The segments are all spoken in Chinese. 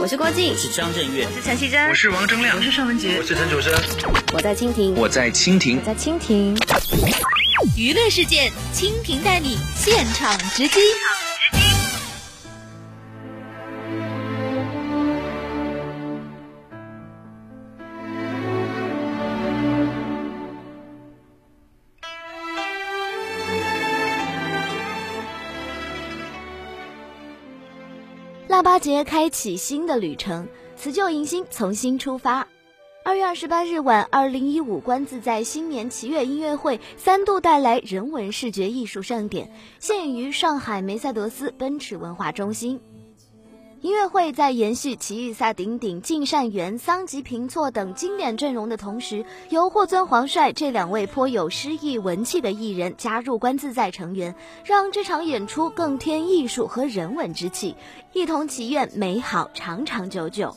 我是郭靖，我是张震岳，我是陈绮贞，我是王铮亮，我是尚雯婕，我是陈楚生，我在蜻蜓，我在蜻蜓，我在蜻蜓。娱乐事件，蜻蜓带你现场直击。八节开启新的旅程，辞旧迎新，从新出发。二月二十八日晚，二零一五观自在新年祈乐音乐会三度带来人文视觉艺术盛典，现于上海梅赛德斯奔驰文化中心。音乐会在延续奇遇萨顶顶、敬善园、桑吉平措等经典阵容的同时，由霍尊、黄帅这两位颇有诗意文气的艺人加入观自在成员，让这场演出更添艺术和人文之气，一同祈愿美好长长久久。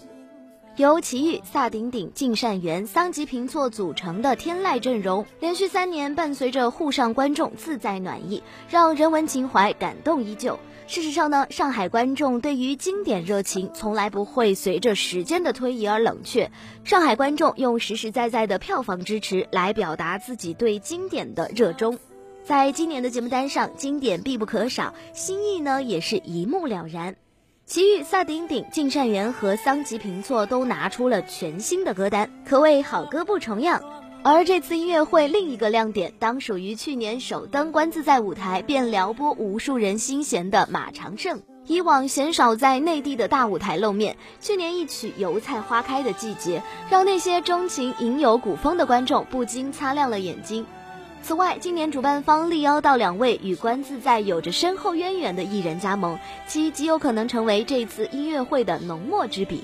由奇遇、萨顶顶、敬善园、桑吉平措组成的天籁阵容，连续三年伴随着沪上观众自在暖意，让人文情怀感动依旧。事实上呢，上海观众对于经典热情从来不会随着时间的推移而冷却。上海观众用实实在在的票房支持来表达自己对经典的热衷。在今年的节目单上，经典必不可少，新意呢也是一目了然。奇遇、萨顶顶、敬善园和桑吉平措都拿出了全新的歌单，可谓好歌不重样。而这次音乐会另一个亮点，当属于去年首登观自在舞台便撩拨无数人心弦的马长胜。以往鲜少在内地的大舞台露面，去年一曲《油菜花开的季节》，让那些钟情吟游古风的观众不禁擦亮了眼睛。此外，今年主办方力邀到两位与观自在有着深厚渊源的艺人加盟，其极有可能成为这次音乐会的浓墨之笔。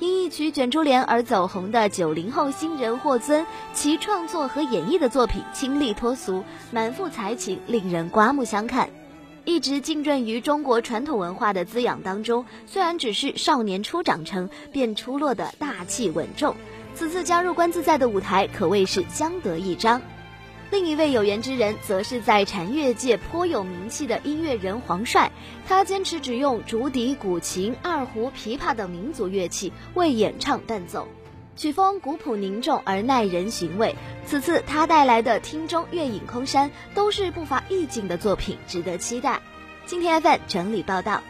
因一曲《卷珠帘》而走红的九零后新人霍尊，其创作和演绎的作品清丽脱俗，满腹才情，令人刮目相看。一直浸润于中国传统文化的滋养当中，虽然只是少年初长成，便出落的大气稳重。此次加入观自在的舞台，可谓是相得益彰。另一位有缘之人，则是在禅乐界颇有名气的音乐人黄帅。他坚持只用竹笛、古琴、二胡、琵琶等民族乐器为演唱伴奏，曲风古朴凝重而耐人寻味。此次他带来的《厅中月影空山》都是不乏意境的作品，值得期待。今天 FM 整理报道。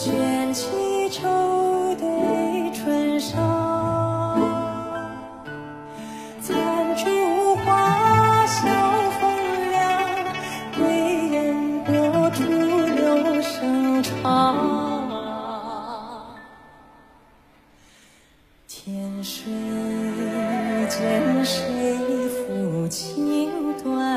见。toi.